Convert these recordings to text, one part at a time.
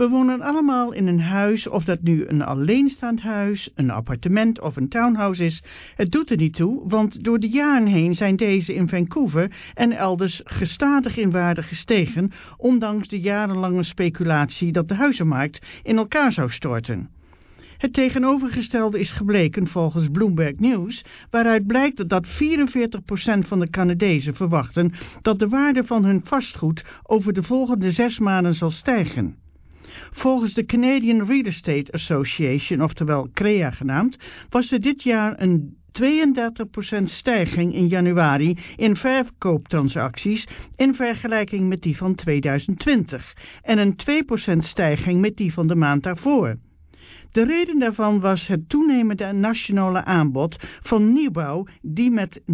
We wonen allemaal in een huis, of dat nu een alleenstaand huis, een appartement of een townhouse is. Het doet er niet toe, want door de jaren heen zijn deze in Vancouver en elders gestadig in waarde gestegen, ondanks de jarenlange speculatie dat de huizenmarkt in elkaar zou storten. Het tegenovergestelde is gebleken volgens Bloomberg News, waaruit blijkt dat 44% van de Canadezen verwachten dat de waarde van hun vastgoed over de volgende zes maanden zal stijgen. Volgens de Canadian Real Estate Association, oftewel CREA genaamd, was er dit jaar een 32% stijging in januari in verkooptransacties in vergelijking met die van 2020 en een 2% stijging met die van de maand daarvoor. De reden daarvan was het toenemende nationale aanbod van nieuwbouw die met 90,7%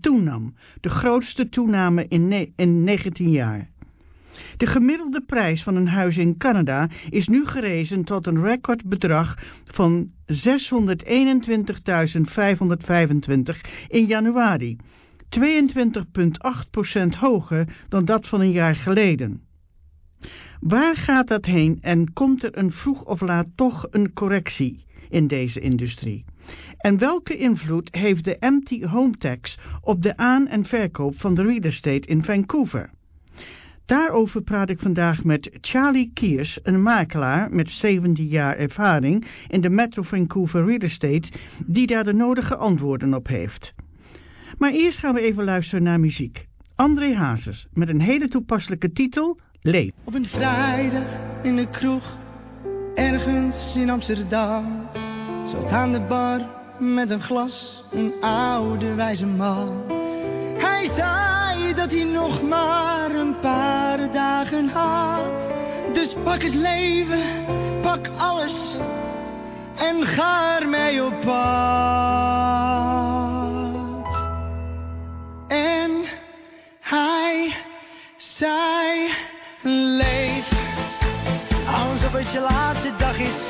toenam, de grootste toename in, in 19 jaar. De gemiddelde prijs van een huis in Canada is nu gerezen tot een recordbedrag van 621.525 in januari, 22,8% hoger dan dat van een jaar geleden. Waar gaat dat heen en komt er een vroeg of laat toch een correctie in deze industrie? En welke invloed heeft de empty home tax op de aan- en verkoop van de real estate in Vancouver? Daarover praat ik vandaag met Charlie Kiers, een makelaar met 17 jaar ervaring in de Metro Vancouver Real Estate, die daar de nodige antwoorden op heeft. Maar eerst gaan we even luisteren naar muziek. André Hazes met een hele toepasselijke titel, Leef. Op een vrijdag in de kroeg, ergens in Amsterdam, zat aan de bar met een glas een oude wijze man. Hij zei dat hij nog maar een paar dagen had. Dus pak het leven, pak alles en ga ermee op pad. En hij zei, leef, alsof het je laatste dag is.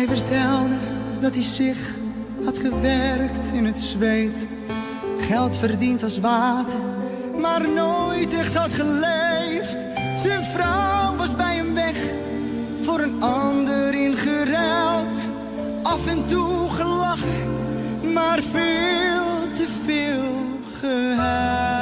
Hij vertelde dat hij zich had gewerkt in het zweet. Geld verdiend als water, maar nooit echt had geleefd. Zijn vrouw was bij hem weg, voor een ander ingeruild. Af en toe gelachen, maar veel te veel gehuild.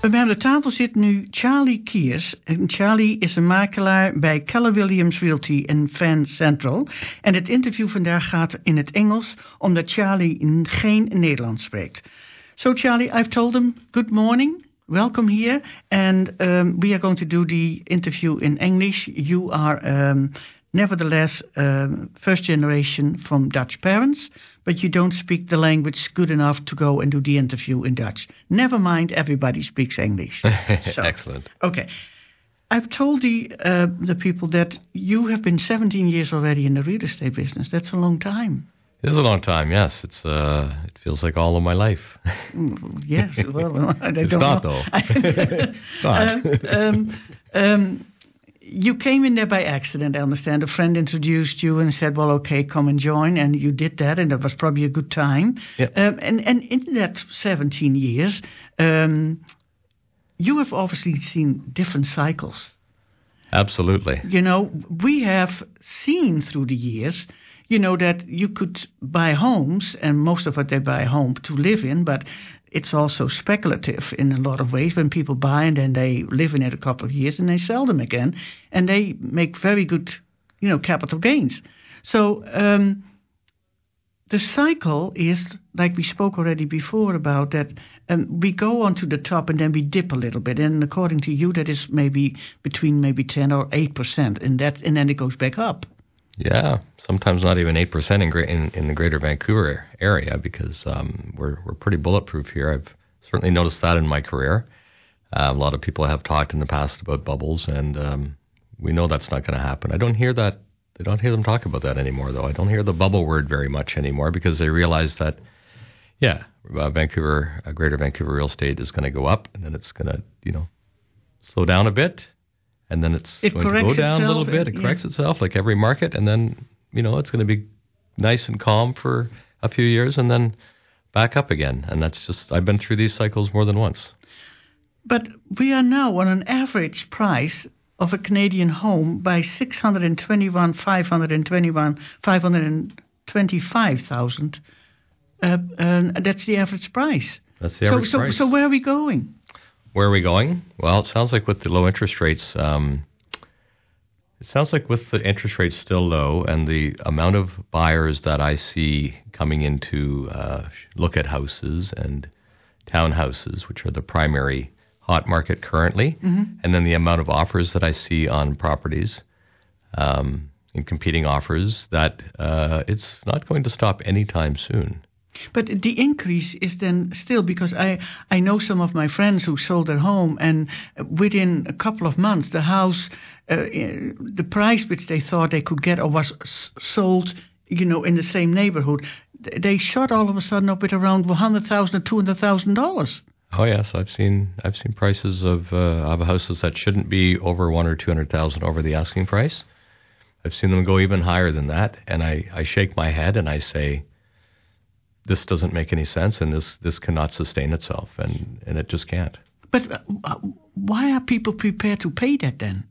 Bij de tafel zit nu Charlie Kiers. En Charlie is een makelaar bij Keller Williams Realty in Fan Central. En het interview vandaag gaat in het Engels, omdat Charlie geen Nederlands spreekt. So Charlie, I've told him good morning. Welcome here, and um, we are going to do the interview in English. You are um, nevertheless um, first generation from Dutch parents, but you don't speak the language good enough to go and do the interview in Dutch. Never mind, everybody speaks English. So, Excellent. Okay. I've told the uh, the people that you have been 17 years already in the real estate business. That's a long time. It is a long time. Yes, it's uh, it feels like all of my life. Mm, yes, well, I it's don't not know. though. it's not. um, um, you came in there by accident, I understand. A friend introduced you and said, well, okay, come and join. And you did that, and that was probably a good time. Yeah. Um, and, and in that 17 years, um, you have obviously seen different cycles. Absolutely. You know, we have seen through the years, you know, that you could buy homes, and most of what they buy a home to live in, but it's also speculative in a lot of ways when people buy and then they live in it a couple of years and they sell them again, and they make very good, you know, capital gains. So um, the cycle is like we spoke already before about that. Um, we go on to the top and then we dip a little bit, and according to you, that is maybe between maybe ten or eight percent, and that and then it goes back up. Yeah, sometimes not even eight percent in, in in the Greater Vancouver area because um, we're we're pretty bulletproof here. I've certainly noticed that in my career. Uh, a lot of people have talked in the past about bubbles, and um, we know that's not going to happen. I don't hear that. I don't hear them talk about that anymore, though. I don't hear the bubble word very much anymore because they realize that, yeah, uh, Vancouver, uh, Greater Vancouver real estate is going to go up, and then it's going to, you know, slow down a bit, and then it's It going to go down a little bit. It yeah. corrects itself like every market, and then you know it's going to be nice and calm for a few years, and then back up again. And that's just I've been through these cycles more than once. But we are now on an average price of a Canadian home by 621, 521, 525,000. Uh, and that's the average price. That's the so, average so, price. so where are we going? Where are we going? Well, it sounds like with the low interest rates, um, it sounds like with the interest rates still low and the amount of buyers that I see coming into uh, look at houses and townhouses, which are the primary hot market currently, and then the amount of offers that I see on properties um, in competing offers, that uh, it's not going to stop anytime soon. But the increase is then still because I, I know some of my friends who sold their home and within a couple of months the house, uh, eh, the price which they thought they could get or was sold, you know, in the same neighborhood, they shot all of a sudden up at around one hundred thousand or two hundred thousand dollars. Oh yes, I've seen I've seen prices of uh, of houses that shouldn't be over one or two hundred thousand over the asking price. I've seen them go even higher than that, and I, I shake my head and I say, this doesn't make any sense, and this this cannot sustain itself, and and it just can't. But uh, why are people prepared to pay that then?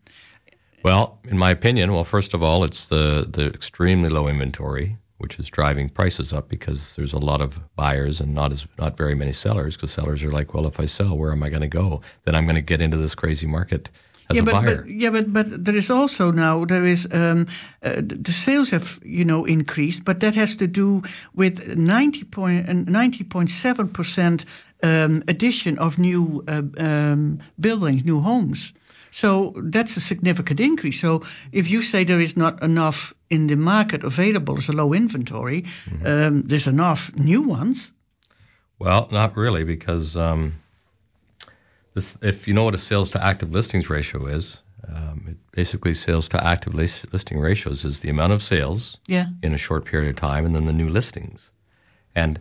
Well, in my opinion, well, first of all, it's the the extremely low inventory, which is driving prices up because there's a lot of buyers and not as not very many sellers. Because sellers are like, well, if I sell, where am I going to go? Then I'm going to get into this crazy market as yeah, a but, buyer. but yeah, but but there is also now there is um, uh, the sales have you know increased, but that has to do with ninety point ninety point seven percent um, addition of new uh, um, buildings, new homes. So that's a significant increase. So if you say there is not enough in the market available, there's a low inventory, Mm-hmm. um, there's enough new ones. Well, not really, because um, this, if you know what a sales to active listings ratio is, um, it basically sales to active lis- listing ratios is the amount of sales Yeah. in a short period of time and then the new listings. And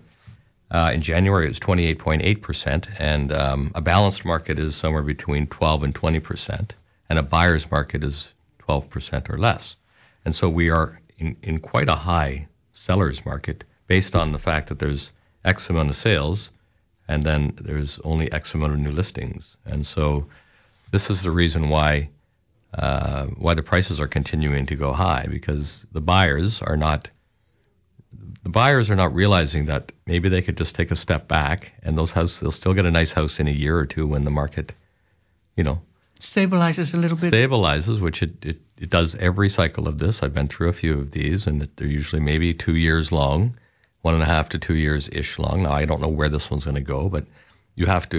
uh, in January, it was 28.8%, and um, a balanced market is somewhere between 12 and 20%, and a buyer's market is 12% or less. And so we are in, in quite a high seller's market based on the fact that there's X amount of sales, and then there's only X amount of new listings. And so this is the reason why uh, why the prices are continuing to go high because the buyers are not the buyers are not realizing that maybe they could just take a step back and those houses they'll still get a nice house in a year or two when the market, you know, Stabilizes a little bit. stabilizes, which it, it, it does every cycle of this. I've been through a few of these, and they're usually maybe two years long, one and a half to two years ish long. Now I don't know where this one's going to go, but you have to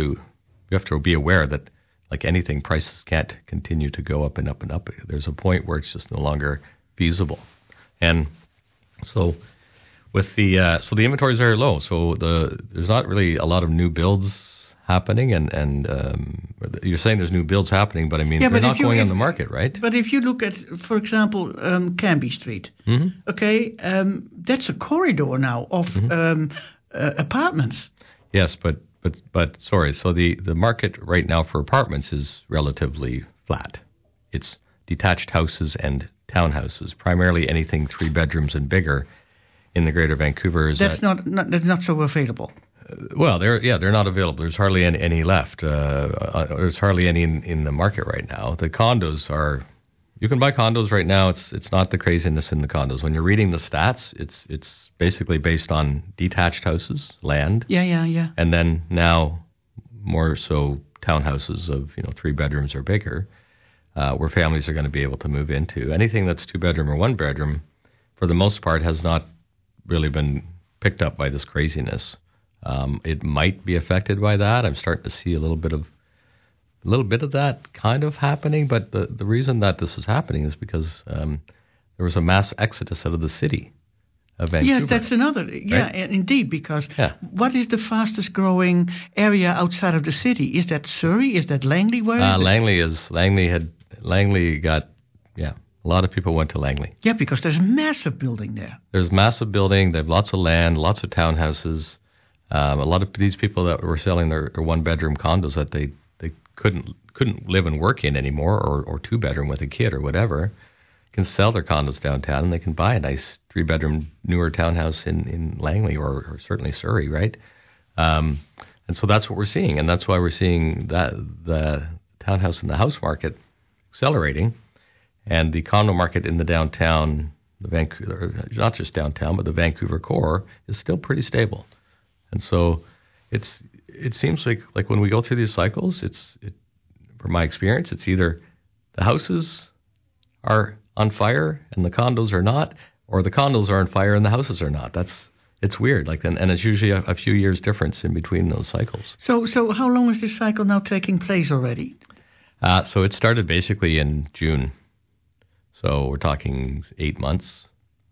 you have to be aware that like anything, prices can't continue to go up and up and up. There's a point where it's just no longer feasible, and so with the uh, so the inventory is very low. So the there's not really a lot of new builds happening, and and um, you're saying there's new builds happening, but I mean Yeah, they're not if you- going on the market, right? But if you look at, for example, um, Cambie Street, Mhm. okay, um, that's a corridor now of Mm-hmm. um, uh, apartments. Yes, but but but sorry. So the the market right now for apartments is relatively flat. It's detached houses and townhouses, primarily anything three bedrooms and bigger in the Greater Vancouver. Is That's that, not, not that's not so available. Well, they're yeah they're not available. There's hardly any, any left. Uh, uh, there's hardly any in, in the market right now. The condos are. You can buy condos right now. It's it's not the craziness in the condos. When you're reading the stats, it's it's basically based on detached houses, land, Yeah, yeah, yeah. and then now more so townhouses of you know three bedrooms or bigger, uh, where families are going to be able to move into. Anything that's two bedroom or one bedroom, for the most part, has not really been picked up by this craziness. Um, it might be affected by that. I'm starting to see a little bit of a little bit of that kind of happening, but the the reason that this is happening is because um, there was a mass exodus out of the city of Vancouver. Yes, that's another. Yeah, Right? indeed. Because Yeah. what is the fastest growing area outside of the city? Is that Surrey? Is that Langley? Where is Uh, it? Langley is Langley had Langley got yeah a lot of people went to Langley. Yeah, because there's a massive building there. There's massive building. They have lots of land, lots of townhouses. Um, a lot of these people that were selling their, their one bedroom condos that they, they couldn't couldn't live and work in anymore, or, or two bedroom with a kid or whatever, can sell their condos downtown and they can buy a nice three bedroom newer townhouse in, in Langley or, or certainly Surrey, right? Um, and so that's what we're seeing, and that's why we're seeing that the townhouse and the house market accelerating, and the condo market in the downtown, the Vancouver, not just downtown, but the Vancouver core is still pretty stable, and so it's it seems like like when we go through these cycles, it's it, from my experience, it's either the houses are on fire and the condos are not, or the condos are on fire and the houses are not. That's it's weird, like and, and it's usually a, a few years difference in between those cycles. So, so how long is this cycle now taking place already? Uh, so it started basically in June. So we're talking eight months,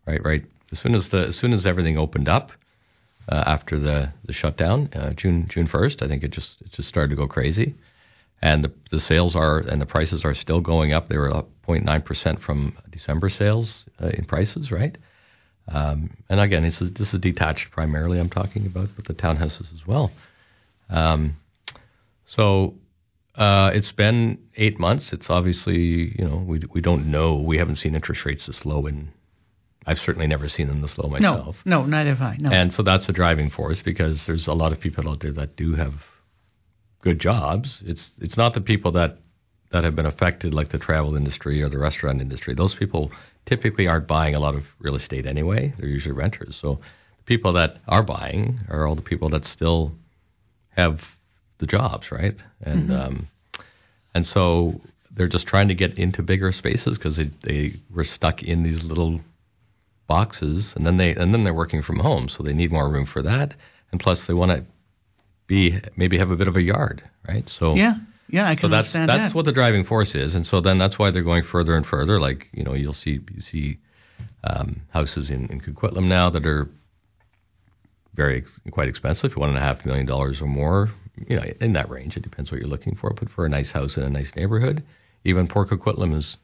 right? Right. As soon as the as soon as everything opened up uh, after the the shutdown, uh, June June first, I think it just it just started to go crazy, and the the sales are and the prices are still going up. They were up 0.9 percent from December sales uh, in prices, right? Um, and again, this is this is detached primarily. I'm talking about, but the townhouses as well. Um, so uh, it's been eight months. It's obviously, you know, we we don't know. We haven't seen interest rates this low, and I've certainly never seen them this low myself. No, no, neither have I. No. And so that's a driving force because there's a lot of people out there that do have good jobs. It's it's not the people that that have been affected like the travel industry or the restaurant industry. Those people typically aren't buying a lot of real estate anyway. They're usually renters. So the people that are buying are all the people that still have the jobs, right? And um, and so they're just trying to get into bigger spaces because they they were stuck in these little boxes, and then they and then they're working from home, so they need more room for that, and plus they want to be maybe have a bit of a yard, right? So yeah, yeah, I so can that's understand that's that. what the driving force is, and so then that's why they're going further and further. Like you know, you'll see you see um, houses in in Coquitlam now that are very ex- quite expensive, one and a half million dollars or more. You know, in that range. It depends what you're looking for. But for a nice house in a nice neighborhood, even Port Coquitlam is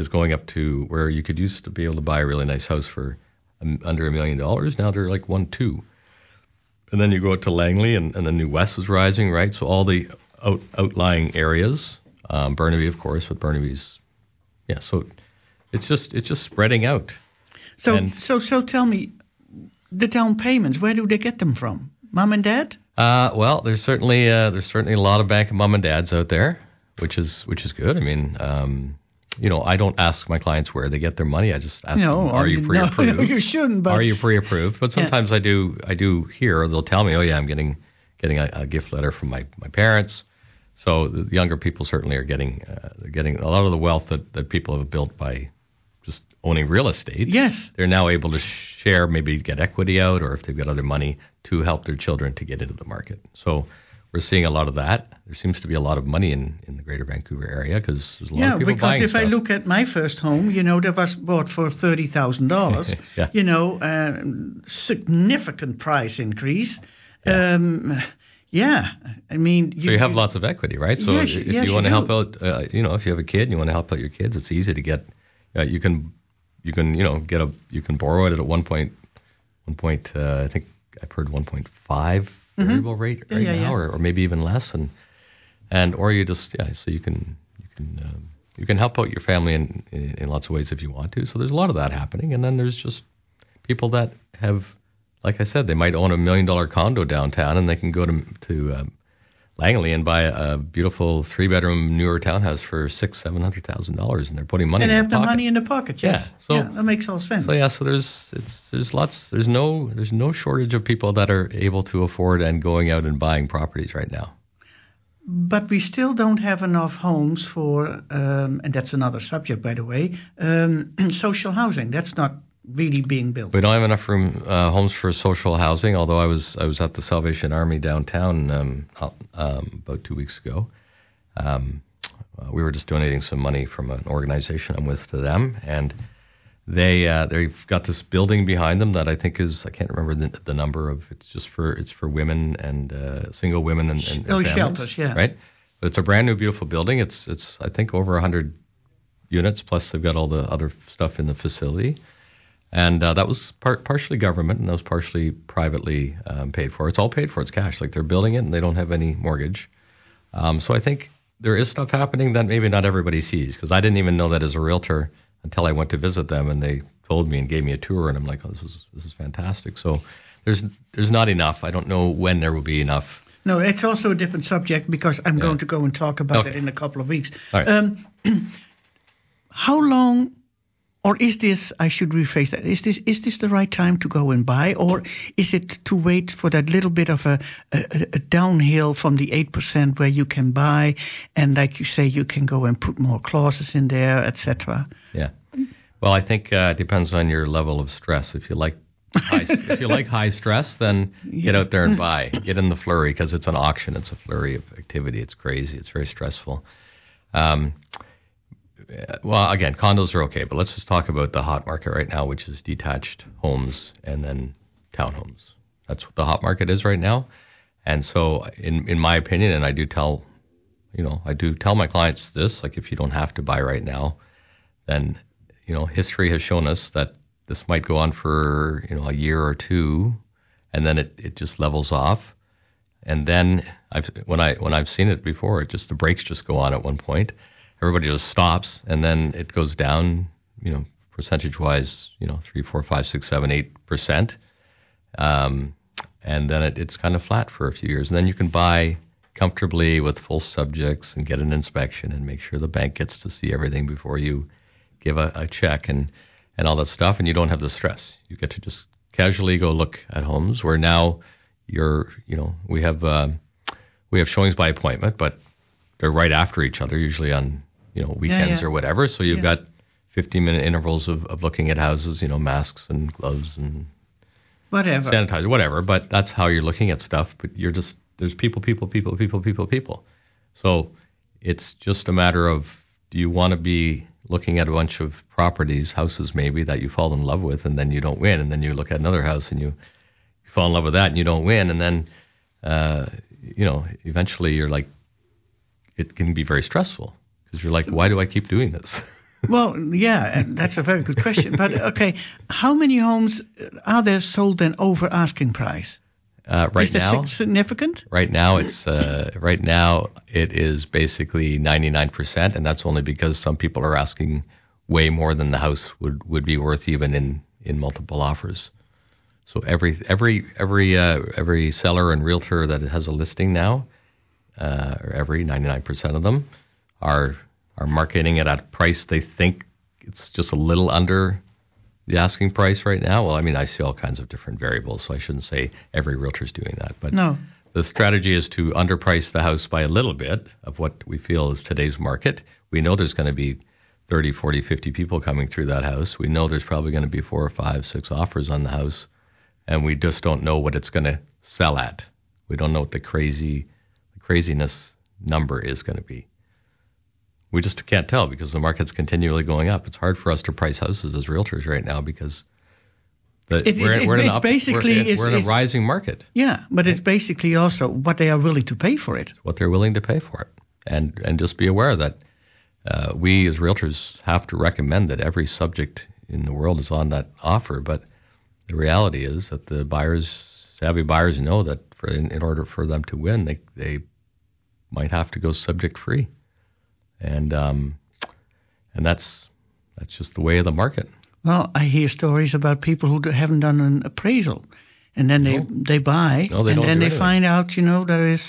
is going up to where you could used to be able to buy a really nice house for um, under a million dollars. Now they're like one two. And then you go out to Langley, and, and the New West is rising, right? So all the out, outlying areas, um, Burnaby, of course, with Burnaby's, yeah. So it's just it's just spreading out. so, and- so, so tell me, the down payments, where do they get them from? Mom and dad? Uh, well, there's certainly uh, there's certainly a lot of bank of mom and dads out there, which is which is good. I mean, um, you know, I don't ask my clients where they get their money. I just ask No, them, are you pre-approved? No, you shouldn't, but- are you pre-approved? But sometimes I do. I do hear they'll tell me, oh yeah, I'm getting getting a, a gift letter from my my parents. So the younger people certainly are getting uh, getting a lot of the wealth that, that people have built by just owning real estate. Yes. they're now able to share, maybe get equity out, or if they've got other money to help their children to get into the market. So we're seeing a lot of that. There seems to be a lot of money in, in the Greater Vancouver area because there's a lot Yeah, of people buying Yeah, because if I look at my first home, you know, that was bought for thirty thousand dollars. Yeah. You know, uh, significant price increase. Yeah. Um, yeah, I mean, so you have lots of equity, right? So Yes, if yes, you want to help out, uh, you know, if you have a kid and you want to help out your kids, it's easy to get. Uh, you can, you can, you know, get a, you can borrow it at one point, one point. Uh, I think I've heard one point five variable rate Mm-hmm. Yeah, right yeah, now, yeah. Or, or maybe even less, and and or you just yeah, so you can you can um, you can help out your family in, in in lots of ways if you want to. So there's a lot of that happening, and then there's just people that have, like I said, they might own a million dollar condo downtown, and they can go to to um, Langley and buy a, a beautiful three bedroom newer townhouse for six seven hundred thousand dollars, and they're putting money and in have the pocket. money in the pocket. Yes. Yeah, so- yeah, that makes all sense. So yeah, so there's it's, there's lots there's no there's no shortage of people that are able to afford and going out and buying properties right now. But we still don't have enough homes for, um, and that's another subject, by the way, um, social housing. That's not really being built. We don't have enough room uh, homes for social housing. Although I was I was at the Salvation Army downtown um, um, about two weeks ago. Um, uh, we were just donating some money from an organization I'm with to them, and they uh, they've got this building behind them that I think is I can't remember the, the number of it's just for it's for women and uh, single women and, and, and Oh, families, shelters, yeah. right. But it's a brand new beautiful building. It's it's I think over hundred units plus they've got all the other stuff in the facility and uh, that was part, partially government and that was partially privately um, paid for. It's all paid for. It's cash. Like they're building it and they don't have any mortgage. Um, so I think there is stuff happening that maybe not everybody sees because I didn't even know that as a realtor until I went to visit them and they told me and gave me a tour and I'm like, oh, this is this is fantastic. So there's there's not enough. I don't know when there will be enough. No, it's also a different subject because I'm Yeah. going to go and talk about Okay. it in a couple of weeks. Right. Um, how long, or is this? I should rephrase that. Is this is this the right time to go and buy, or is it to wait for that little bit of a, a, a downhill from the eight percent where you can buy, and like you say, you can go and put more clauses in there, etc. Yeah. Well, I think uh, it depends on your level of stress. If you like high, if you like high stress, then get out there and buy. Get in the flurry because it's an auction. It's a flurry of activity. It's crazy. It's very stressful. Um, well, again, condos are okay, but let's just talk about the hot market right now, which is detached homes and then townhomes. That's what the hot market is right now. And so, in in my opinion, and I do tell, you know, I do tell my clients this: like, if you don't have to buy right now, then you know history has shown us that this might go on for you know a year or two, and then it, it just levels off, and then I've when I when I've seen it before, it just the brakes just go on at one point, everybody just stops, and then it goes down, you know, percentage wise, you know, three, four, five, six, seven, eight percent, um, and then it, it's kind of flat for a few years, and then you can buy comfortably with full subjects and get an inspection and make sure the bank gets to see everything before you give a, a check and, and all that stuff, and you don't have the stress. You get to just casually go look at homes where now you're, you know, we have um, we have showings by appointment, but they're right after each other, usually on you know weekends yeah. or whatever. So you've Yeah. got 15 minute intervals of, of looking at houses, you know, masks and gloves and Whatever. sanitizer, whatever. But that's how you're looking at stuff. But you're just there's people, people, people, people, people, people. So it's just a matter of do you want to be looking at a bunch of properties, houses maybe that you fall in love with, and then you don't win, and then you look at another house and you, you fall in love with that and you don't win, and then uh, you know eventually you're like it can be very stressful because you're like why do I keep doing this? Well, yeah, that's a very good question. But okay, how many homes are there sold then over asking price? Uh, right Is that now, sig- significant? Right now, it's uh, right now it is basically 99%, and that's only because some people are asking way more than the house would, would be worth, even in, in multiple offers. So every every every uh, every seller and realtor that has a listing now, uh, or every 99% of them, are are marketing it at a price they think it's just a little under the asking price right now. Well, I mean, I see all kinds of different variables, so I shouldn't say every realtor's doing that. But No. the strategy is to underprice the house by a little bit of what we feel is today's market. We know there's going to be 30, 40, 50 people coming through that house. We know there's probably going to be four or five, six offers on the house, and we just don't know what it's going to sell at. We don't know what the crazy, the craziness number is going to be. We just can't tell because the market's continually going up. It's hard for us to price houses as realtors right now because the, It- we're, it- we're in an up, basically we're, is- we're in a rising market. Yeah, but it's basically also what they are willing to pay for it. what they're willing to pay for it. And and just be aware that uh, we as realtors have to recommend that every subject in the world is on that offer. But the reality is that the buyers, savvy buyers, know that for in, in order for them to win, they they might have to go subject free, and um, and that's that's just the way of the market. Well, I hear stories about people who haven't done an appraisal, and then they No. they buy, No, they and then they anything. find out, you know, there is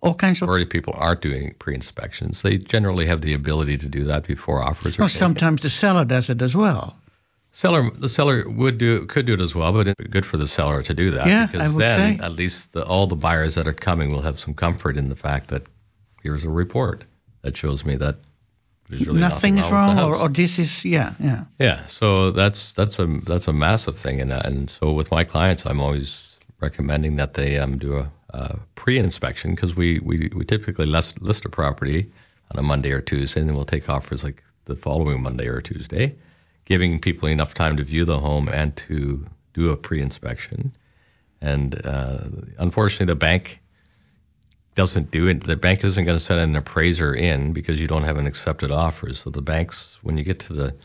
all kinds of. Majority of people aren't doing pre-inspections. They generally have the ability to do that before offers are Well, sometimes the seller does it as well. Seller, the seller would do could do it as well, but it's good for the seller to do that Yeah, because I would then say. at least the, all the buyers that are coming will have some comfort in the fact that here's a report that shows me that there's really Nothing nothing, is wrong, wrong, with the or, or this is yeah, yeah. yeah, so that's that's a that's a massive thing, and and so with my clients, I'm always recommending that they um, do a, a pre-inspection because we, we we typically list, list a property on a Monday or Tuesday, and then we'll take offers like the following Monday or Tuesday, giving people enough time to view the home and to do a pre-inspection. And uh, unfortunately, the bank doesn't do it. The bank isn't going to send an appraiser in because you don't have an accepted offer. So the banks, when you get to the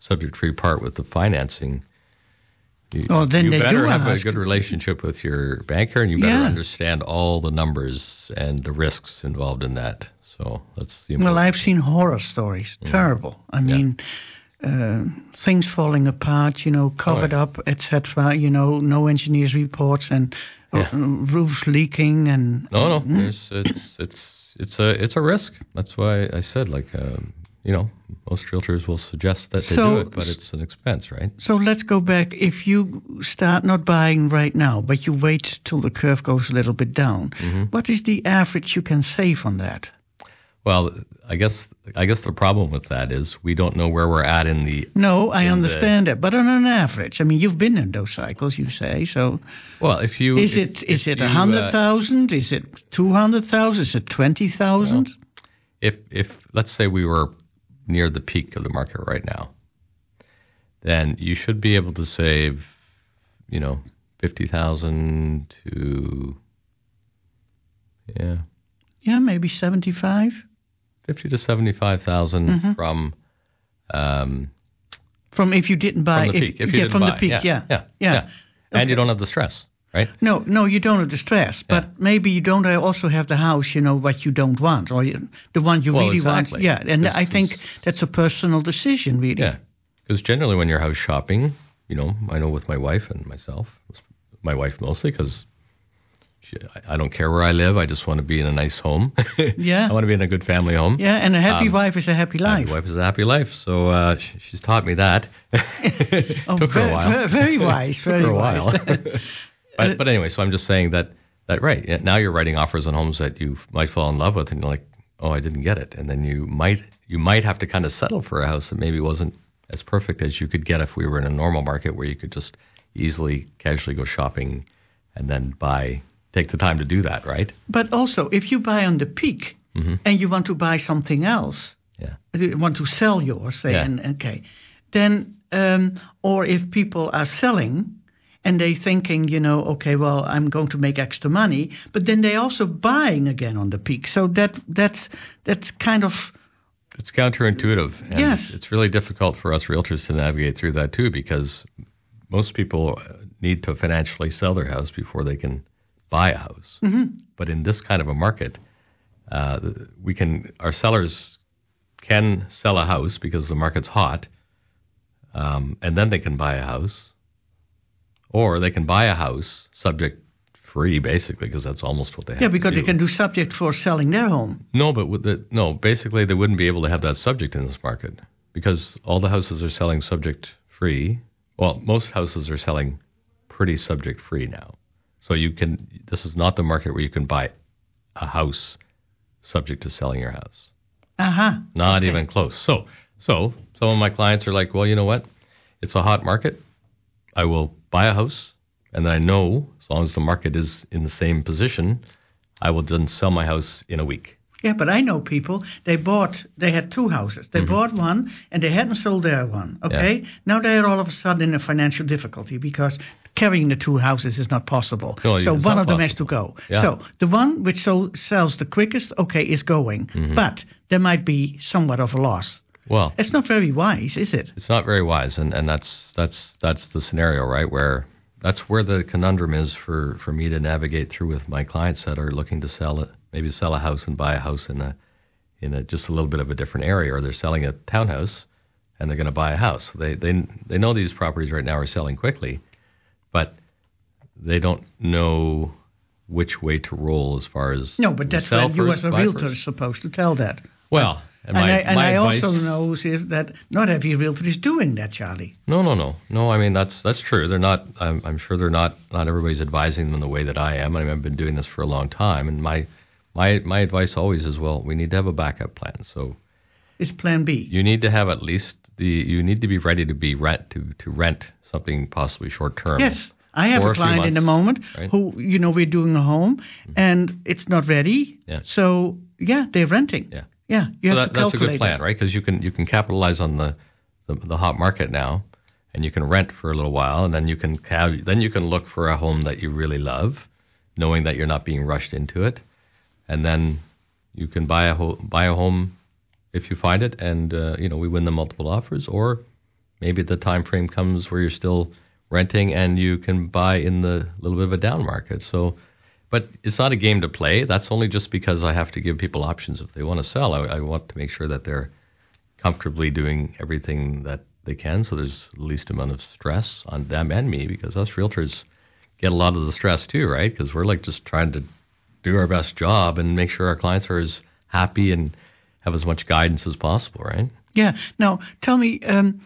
subject-free part with the financing, you, Oh, then you they do better have ask. a good relationship with your banker, and you better Yeah. understand all the numbers and the risks involved in that. So that's the Well, I've seen horror stories. Terrible. I mean, uh, things falling apart, you know, covered yeah. up, etc. You know, no engineers reports and uh, Yeah. roofs leaking and No, no. There's, it's it's it's a it's a risk. That's why I said like um, you know most realtors will suggest that they So- do it, but it's an expense, right? So let's go back. If you start not buying right now, but you wait till the curve goes a little bit down, Mm-hmm. what is the average you can save on that? Well, I guess I guess the problem with that is we don't know where we're at in the No, I In the- understand that, but on an average, I mean, you've been in those cycles, you say. So, well. If you is if- it is if it a you, hundred uh. Is it two hundred thousand? Is it twenty thousand? if if let's say we were near the peak of the market right now, then you should be able to save, you know, fifty thousand to yeah, Yeah, maybe seventy-five. Fifty to seventy five Mm-hmm. from um From if you didn't buy, from the if, peak. If you yeah, from buy. the peak, yeah, yeah, yeah, yeah. And you don't have the stress, right? No, no, you don't have the stress, but maybe you don't also have the house, you know, what you don't want, or you, the one you Well, really exactly. want. Yeah, and I think that's a personal decision, really. Yeah, because generally when you're house shopping, you know, I know with my wife and myself, my wife mostly, because I, don't care where I live. I just want to be in a nice home. Yeah. I want to be in a good family home. Yeah, and a happy Um, wife is a happy life. Happy wife is a happy life. So uh, sh- she's taught me that. Oh, Took her a while. ve- very wise, very Took her a wise. while. but, but anyway, so I'm just saying that that right now you're writing offers on homes that you might fall in love with, and you're like, oh, I didn't get it, and then you might you might have to kind of settle for a house that maybe wasn't as perfect as you could get if we were in a normal market where you could just easily casually go shopping and then buy take the time to do that, right? But also, if you buy on the peak Mm-hmm. and you want to buy something else, Yeah. you want to sell yours, say, Yeah. and okay, then, um, or if people are selling and they're thinking, you know, okay, well, I'm going to make extra money, but then they also buying again on the peak. So that that's that's kind of It's counterintuitive. And Yes. It's really difficult for us realtors to navigate through that too because most people need to financially sell their house before they can buy a house. Mm-hmm. But in this kind of a market, uh, we can our sellers can sell a house because the market's hot, um, and then they can buy a house, or they can buy a house subject free, basically, because that's almost what they have. Yeah, because they can do subject for selling their home. No, but with the, no, basically they wouldn't be able to have that subject in this market because all the houses are selling subject free. Well, most houses are selling pretty subject free now. So you can. This is not the market where you can buy a house subject to selling your house. Uh huh. Not Okay. even close. So, so some of my clients are like, well, you know what? It's a hot market. I will buy a house, and then I know as long as the market is in the same position, I will then sell my house in a week. Yeah, but I know people. They bought. They had two houses. Mm-hmm. They bought one and they hadn't sold their one. Okay. Now they are all of a sudden in a financial difficulty because carrying the two houses is not possible. No, so one of them has to go. Yeah. So the one which so sells the quickest, okay, is going. Mm-hmm. But there might be somewhat of a loss. Well, It's not very wise, is it? it's not very wise, and, and that's that's that's the scenario, right? Where that's where the conundrum is for, for me to navigate through with my clients that are looking to sell it, maybe sell a house and buy a house in a in a just a little bit of a different area, or they're selling a townhouse and they're going to buy a house. They they they know these properties right now are selling quickly, but they don't know which way to roll as far as No, but that's what you as a realtor are supposed to tell that. Well, and And, my, I, and my I also know is that not every realtor is doing that, Charlie. No, no, no, no. I mean that's that's true. They're not. I'm, I'm sure they're not. Not everybody's advising them the way that I am. I mean, I've been doing this for a long time, and my my my advice always is, well, we need to have a backup plan. So It's Plan B. you need to have at least the. You need to be ready to be rent to to rent something possibly short term. Yes, I have a client in the moment right? who, you know, we're doing a home mm-hmm. and it's not ready. Yeah. So yeah, they're renting. Yeah. Yeah, you So have that, to that's a good plan, right? Because you can you can capitalize on the, the the hot market now, and you can rent for a little while, and then you can have then you can look for a home that you really love, knowing that you're not being rushed into it, and then you can buy a ho- buy a home if you find it, and uh, you know we win the multiple offers, or maybe the time frame comes where you're still renting and you can buy in the little bit of a down market. So. But it's not a game to play. That's only just because I have to give people options if they want to sell. I, I want to make sure that they're comfortably doing everything that they can, so there's the least amount of stress on them and me. Because us realtors get a lot of the stress too, right? Because we're like just trying to do our best job and make sure our clients are as happy and have as much guidance as possible, right? Yeah. Now tell me, um,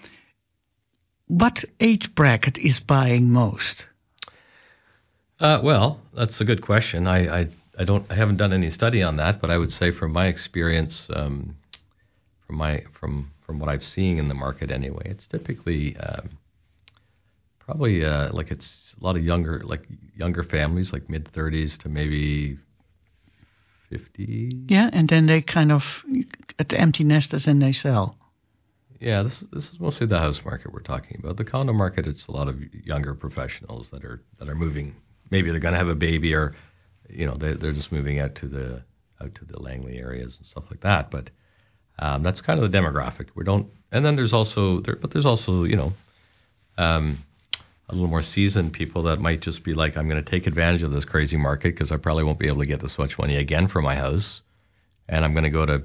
what age bracket is buying most? Uh, well, that's a good question. I, I, I don't I haven't done any study on that, but I would say from my experience, um, from my from from what I've seen in the market anyway, it's typically um, probably uh, like it's a lot of younger like younger families, like mid thirties to maybe fifty. Yeah, and then they kind of at the empty nesters and they sell. Yeah, this this is mostly the house market we're talking about. The condo market, it's a lot of younger professionals that are that are moving. Maybe they're going to have a baby, or you know, they they're just moving out to the out to the Langley areas and stuff like that. But um, that's kind of the demographic. We don't, and then there's also there, but there's also you know, um, a little more seasoned people that might just be like, I'm going to take advantage of this crazy market because I probably won't be able to get this much money again for my house, and I'm going to go to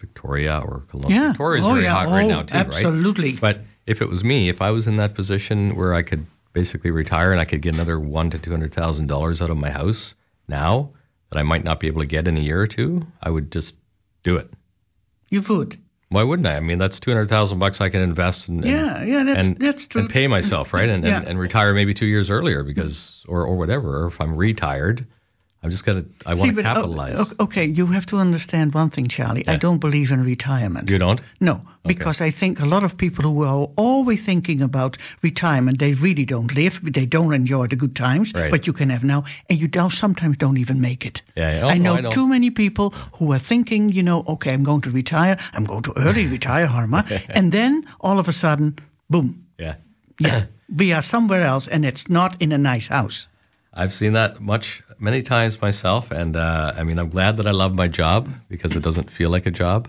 Victoria or Kelowna. Yeah. Victoria's oh, very yeah. hot right oh, now too, right? absolutely. But if it was me, if I was in that position where I could basically retire and I could get another one to two hundred thousand dollars out of my house now that I might not be able to get in a year or two, I would just do it. You would. Why wouldn't I? I mean, that's two hundred thousand bucks I can invest and, and Yeah, yeah, that's and, that's true. and pay myself, right? And, Yeah. and and retire maybe two years earlier because or or whatever. Or if I'm retired, I'm just gonna I See, want to oh, capitalize. okay, you have to understand one thing, Charlie. I don't believe in retirement. You don't? No, because I think a lot of people who are always thinking about retirement, they really don't live. They don't enjoy the good times, Right. but you can have now, and you don't, sometimes don't even make it. Yeah, yeah. Oh, I, no, know I know. too many people who are thinking, you know, okay, I'm going to retire. I'm going to early retire, Harma, and then all of a sudden, boom, Yeah. yeah, we are somewhere else, and it's not in a nice house. I've seen that much many times myself, and uh, I mean, I'm glad that I love my job because it doesn't feel like a job.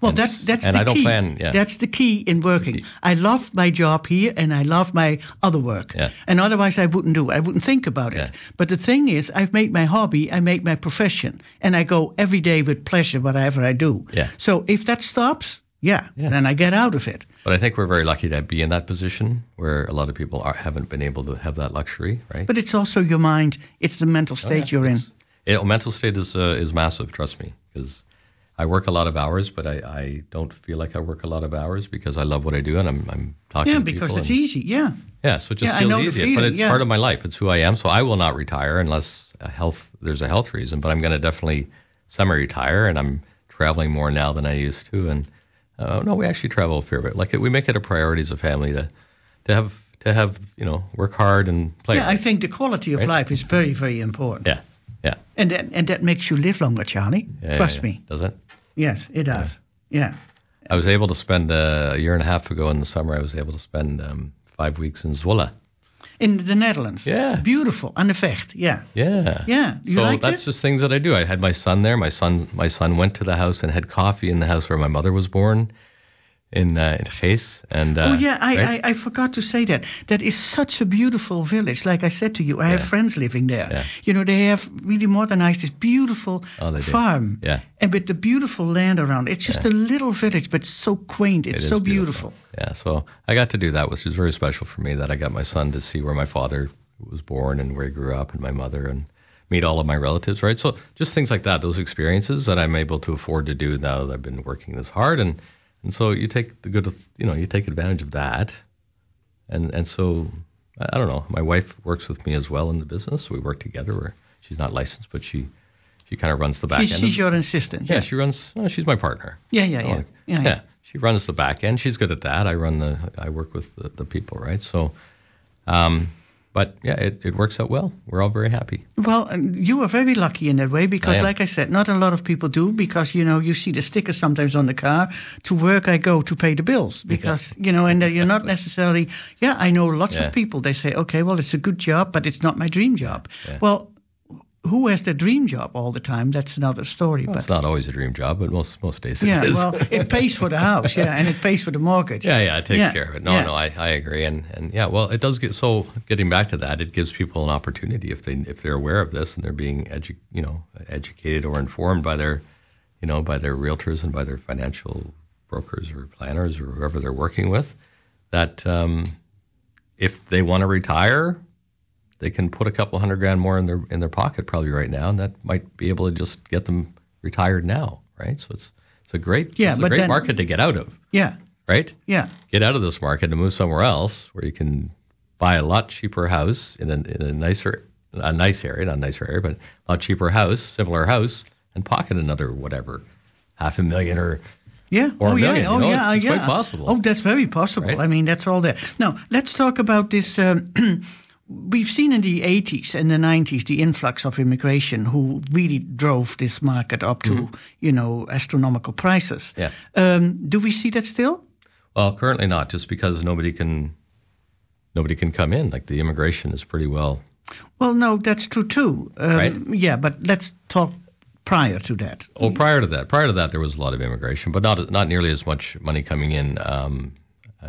Well, And that's that's and the I don't key. plan- yeah. That's the key in working. I love my job here, and I love my other work. Yeah. And otherwise, I wouldn't do. it. I wouldn't think about it. Yeah. But the thing is, I've made my hobby. I make my profession, and I go every day with pleasure whatever I do. Yeah. So if that stops, yeah, Yeah. then I get out of it. But I think we're very lucky to be in that position where a lot of people are, haven't been able to have that luxury, right? But it's also your mind. It's the mental Oh, state yeah, you're in. It, mental state is uh, is massive. Trust me, because I work a lot of hours, but I, I don't feel like I work a lot of hours because I love what I do and I'm I'm talking Yeah, because it's and- easy. Yeah. Yeah, so it just Yeah, feels easy. but it's yeah. part of my life. It's who I am. So I will not retire unless a health there's a health reason. But I'm going to definitely semi-retire, and I'm traveling more now than I used to. And uh, no, we actually travel a fair bit. Like we make it a priority as a family to to have to have you know work hard and play. Yeah, I think the quality of Right. life is very, very important. yeah, yeah, And that, and that makes you live longer, Charlie. yeah, Trust yeah. me. Does it? Yes, it does. Yeah. I was able to spend uh, a year and a half ago in the summer. I was able to spend um, five weeks in Zwolle. In the Netherlands. Yeah. Beautiful. And effect. Yeah. Yeah. Yeah. You so like that's it? just things that I do. I had my son there. My son, my son went to the house and had coffee in the house where my mother was born, in uh, in Gees. And uh, oh yeah, I, right? I, I forgot to say that. That is such a beautiful village. Like I said to you, I Yeah. have friends living there. Yeah. You know, they have really modernized this beautiful Oh, farm. Yeah. And with the beautiful land around. It's just Yeah. a little village, but so quaint. It's It so beautiful. Yeah, so I got to do that, which was very special for me. That I got my son to see where my father was born and where he grew up, and my mother, and meet all of my relatives. Right, so just things like that, those experiences that I'm able to afford to do now that I've been working this hard, and and so you take the good, you know, you take advantage of that, and and so I don't know. My wife works with me as well in the business. We work together. Where she's not licensed, but she she kind of runs the back She's, end. she's your assistant. yeah, she runs. She's my partner. Yeah, yeah, yeah. Yeah, yeah. She runs the back end. She's good at that. I run the. I work with the, the people, right? So, um, but yeah, it, it works out well. We're all very happy. Well, uh, you are very lucky in that way because, I like I said, not a lot of people do because you know you see the stickers sometimes on the car. To work I go to pay the bills because you know, and that you're not necessarily. Yeah, I know lots Yeah. of people. They say, okay, well, it's a good job, but it's not my dream job. Yeah. Well, who has the dream job all the time? That's another story. Well, it's not always a dream job, but most most days it yeah, is. well, it pays for the house, yeah, and it pays for the mortgage. Yeah, yeah, it takes Yeah, care of it. No, yeah. no, I, I agree, and and yeah, well, it does get so. Getting back to that, it gives people an opportunity if they if they're aware of this and they're being edu- you know educated or informed by their you know by their realtors and by their financial brokers or planners or whoever they're working with, that um, if they want to retire, they can put a couple hundred grand more in their in their pocket probably right now, and that might be able to just get them retired now, right? So it's it's a great Yeah, it's a great then- market to get out of, yeah, right? yeah. get out of this market and move somewhere else where you can buy a lot cheaper house in a, in a nicer a nice area, not a nicer area, but a lot cheaper house, similar house, and pocket another whatever, half a million or Yeah. Or a oh, million, yeah. you Oh, know, yeah. it's- it's yeah. quite possible. Oh, that's very possible. Right? I mean, that's all there. Now, let's talk about this. Um, we've seen in the 80s and the 90s the influx of immigration who really drove this market up to, you know, astronomical prices. Mm-hmm. Yeah. Um, do we see that still? well, currently not, just because nobody can nobody can come in. Like the immigration is pretty well. Well, no, that's true too. Um, Right. Yeah, but let's talk prior to that. Oh, prior to that, prior to that, there was a lot of immigration, but not not nearly as much money coming in. Um,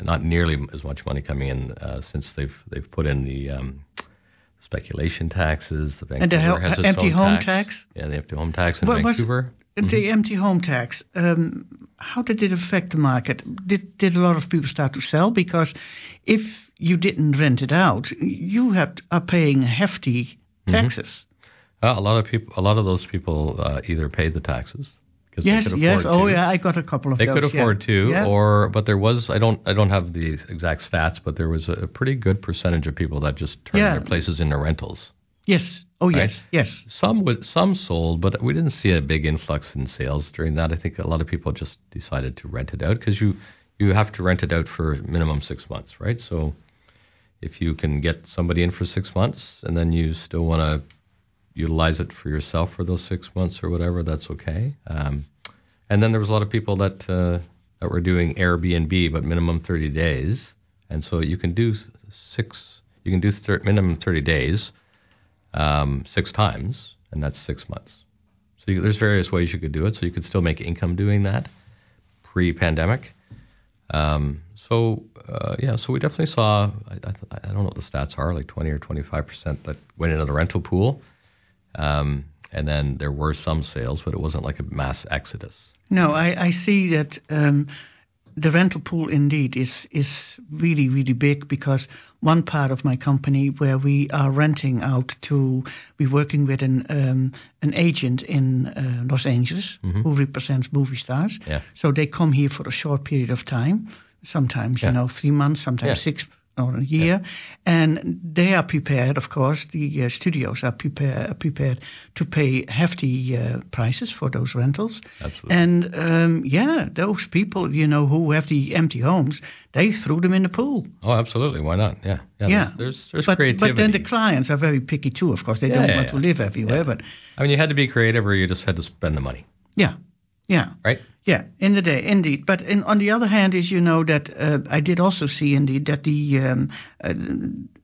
not nearly as much money coming in uh, since they've they've put in the um, speculation taxes. The Vancouver And the its empty own home tax. tax? Yeah, the empty home tax in What was- Vancouver. The empty home tax, um, how did it affect the market? Did, did a lot of people start to sell? Because if you didn't rent it out, you had, are paying hefty Mm-hmm. taxes. Uh, a lot of people, a lot of those people uh, either paid the taxes. Yes, yes. Oh, yeah, I got a couple of They those. could yeah. afford to, Yeah. or but there was I don't I don't have the exact stats, but there was a, a pretty good percentage of people that just turned Yeah. their places into rentals. Yes. Oh, Right? yes, yes. Some would, some sold, but we didn't see a big influx in sales during that. I think a lot of people just decided to rent it out because you you have to rent it out for minimum six months, right? So if you can get somebody in for six months and then you still want to utilize it for yourself for those six months or whatever, that's okay. Um, and then there was a lot of people that uh, that were doing Airbnb, but minimum thirty days, and so you can do six, you can do thir- minimum thirty days um, six times, and that's six months. So you, there's various ways you could do it. So you could still make income doing that pre-pandemic. Um, so uh, yeah, so we definitely saw. I, I, I don't know what the stats are, like 20 or 25 percent that went into the rental pool, um, and then there were some sales, but it wasn't like a mass exodus. No, I, I see that um, the rental pool indeed is is really really big because one part of my company where we are renting out to we're working with an um, an agent in uh, Los Angeles who represents movie stars. Mm-hmm. Yeah. So they come here for a short period of time, sometimes Yeah. you know three months, sometimes Yeah. six or a year, and they are prepared. Of course, the uh, studios are prepared prepared to pay hefty uh, prices for those rentals. Absolutely. And um, yeah, those people, you know, who have the empty homes, they threw them in the pool. Oh, absolutely. Why not? Yeah. Yeah. Yeah, There's there's, there's but, creativity. But then the clients are very picky too. Of course, they Yeah, don't yeah, want to live everywhere. Yeah. But I mean, you had to be creative, or you just had to spend the money, yeah, yeah. right? Yeah, in the day, indeed. But in, on the other hand, is you know that uh, I did also see indeed that the um, uh,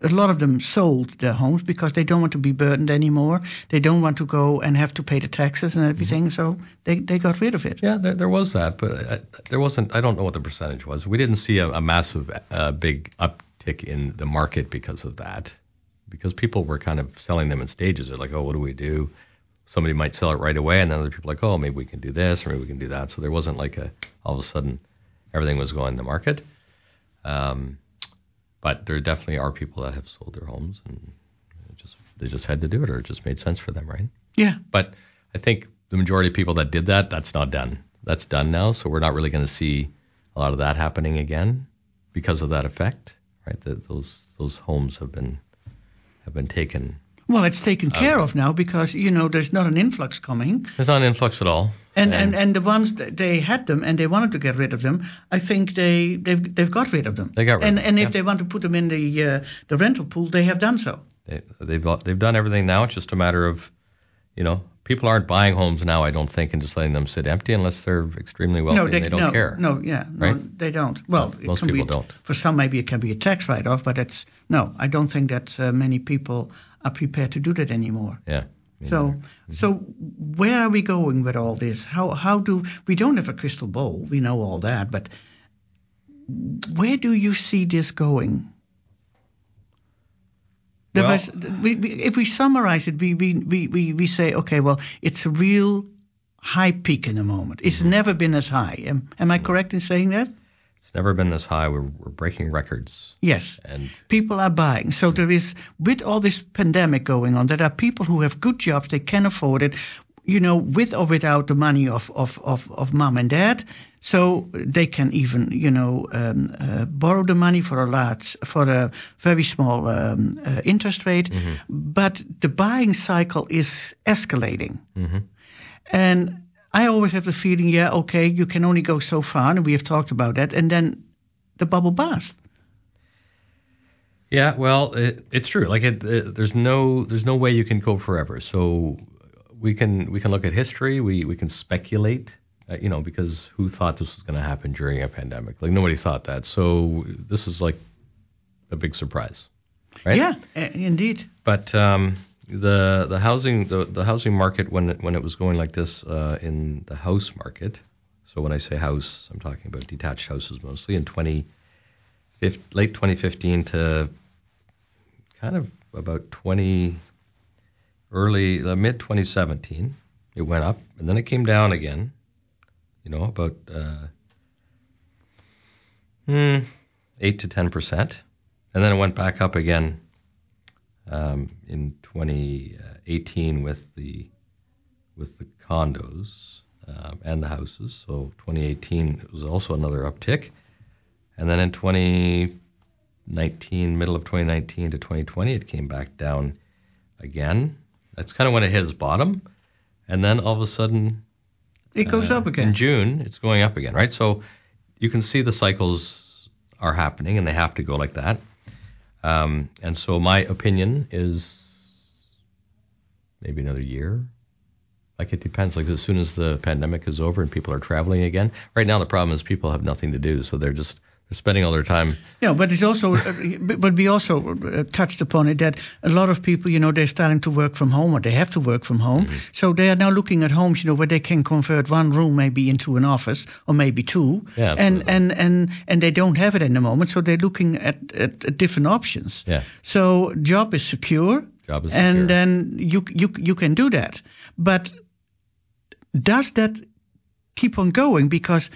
a lot of them sold their homes because they don't want to be burdened anymore. They don't want to go and have to pay the taxes and everything, so they, they got rid of it. Yeah, there, there was that, but uh, there wasn't. I don't know what the percentage was. We didn't see a, a massive, uh, big uptick in the market because of that, because people were kind of selling them in stages. They're like, oh, what do we do? Somebody might sell it right away, and then other people are like, oh, maybe we can do this or maybe we can do that. So there wasn't like a all of a sudden everything was going in the market. Um, but there definitely are people that have sold their homes and just they just had to do it, or it just made sense for them, right? Yeah, But I think the majority of people that did that, that's not done. That's done now. So we're not really going to see a lot of that happening again because of that effect, right? That those those homes have been have been taken. Well, it's taken care of now because you know there's not an influx coming, There's not an influx at all. and and, and the ones that they had them and they wanted to get rid of them, I think they they've they've got rid of them. They got rid and of them, and if yeah. they want to put them in the uh, the rental pool, they have done so. they, they've they've done everything now. It's just a matter of, you know, people aren't buying homes now. I don't think, and just letting them sit empty unless they're extremely wealthy no, they, and they don't no, care. No, yeah, no, Right? they don't. Well, No, most people be, don't. For some, maybe it can be a tax write-off, but it's no. I don't think that uh, many people are prepared to do that anymore. Yeah. So, neither. so where are we going with all this? How how do we don't have a crystal ball? We know all that, but where do you see this going? Well- we, we, if we summarize it, we, we, we, we, say, okay, well, it's a real high peak in the moment. It's Mm-hmm. never been as high. Am, am I correct in saying that? it's never been this high. We're we're breaking records, Yes. and People are buying. So there is, with all this pandemic going on, there are people who have good jobs, they can afford it, you know, with or without the money of, of, of, of mom and dad. So they can even, you know, um, uh, borrow the money for a large, for a very small um, uh, interest rate. But the buying cycle is escalating. Mhm. And I always have the feeling, yeah, okay, you can only go so far, and we have talked about that, and then the bubble bursts. Yeah, well, it, it's true. Like, it, it, there's no there's no way you can go forever. So we can we can look at history. We we can speculate. Uh, you know, because who thought this was going to happen during a pandemic? Like nobody thought that. So this is like a big surprise, right? Yeah, indeed. But um, the the housing the, the housing market when it, when it was going like this uh, in the house market. So when I say house, I'm talking about detached houses mostly in 20 late 2015 to kind of about 20 early uh, mid 2017 it went up and then it came down again you know about uh, hmm, 8 to 10 percent and then it went back up again um, in 2018 with the with the condos um, and the houses. So 2018 it was also another uptick, and then in 2019, middle of 2019 to 2020, it came back down again. That's kind of when it hit its bottom, and then all of a sudden It goes uh, up again. In June, it's going up again, right? So you can see the cycles are happening, and they have to go like that. Um, and so my opinion is maybe another year. Like it depends. Like as soon as the pandemic is over and people are traveling again. Right now, the problem is people have nothing to do, so they're just spending all their time. Yeah, but it's also, uh, but we also uh, touched upon it that a lot of people, you know, they're starting to work from home or they have to work from home. Mm-hmm. So they are now looking at homes, you know, where they can convert one room maybe into an office or maybe two. Yeah, and, and, and, and they don't have it in the moment, so they're looking at, at, at different options. Yeah, So job is secure. job is and secure. then you you you can do that. But does that keep on going? Because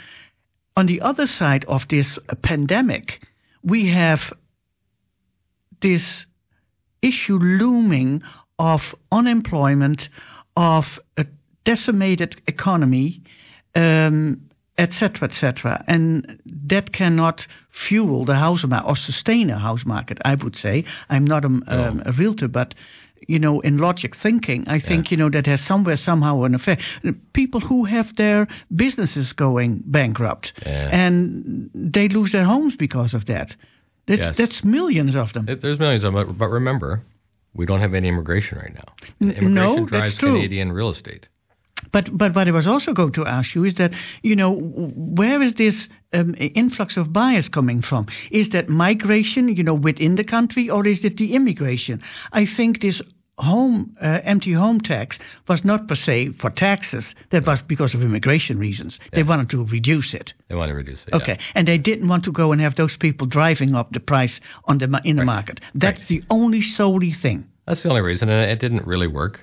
on the other side of this pandemic, we have this issue looming of unemployment, of a decimated economy, um, etc., etc., and that cannot fuel the house market or sustain a house market. I would say I'm not a, um, a realtor, but you know, in logic thinking, I think you know that has somewhere somehow an effect. People who have their businesses going bankrupt Yeah. and they lose their homes because of that. That's Yes. that's millions of them. It, there's millions of them, but remember, we don't have any immigration right now. Immigration no, that's true. Canadian real estate. But but what I was also going to ask you is that you know where is this um, influx of buyers coming from? Is that migration, you know, within the country, or is it the immigration? I think this home uh, empty home tax was not per se for taxes. That was because of immigration reasons. They wanted to reduce it. They want to reduce it. yeah. Okay, and they didn't want to go and have those people driving up the price on the in the Right. market. That's Right. the only solely thing. That's the only reason, and it didn't really work.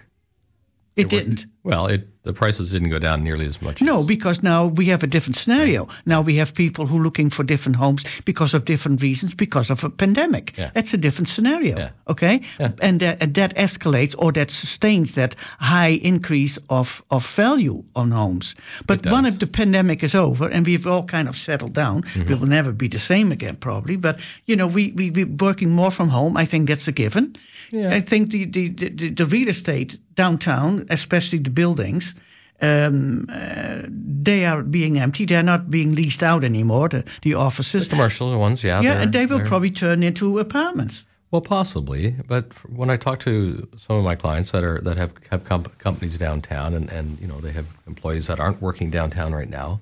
It, worked. didn't. Well, it the prices didn't go down nearly as much. No, as, because now we have a different scenario. Now we have people who are looking for different homes because of different reasons, because of a pandemic. Yeah. That's a different scenario. Yeah. Okay, Yeah. and that and that escalates or that sustains that high increase of of value on homes. But It when the pandemic is over and we've all kind of settled down, Mm-hmm. we will never be the same again probably. But you know, we we we're working more from home. I think that's a given. Yeah. I think the, the, the, the real estate downtown, especially the buildings, um, uh, they are being empty. They're not being leased out anymore, the, the offices. the commercial ones, yeah. yeah, and they will probably turn into apartments. Well, possibly, but when I talk to some of my clients that are that have have comp- companies downtown, and and you know they have employees that aren't working downtown right now,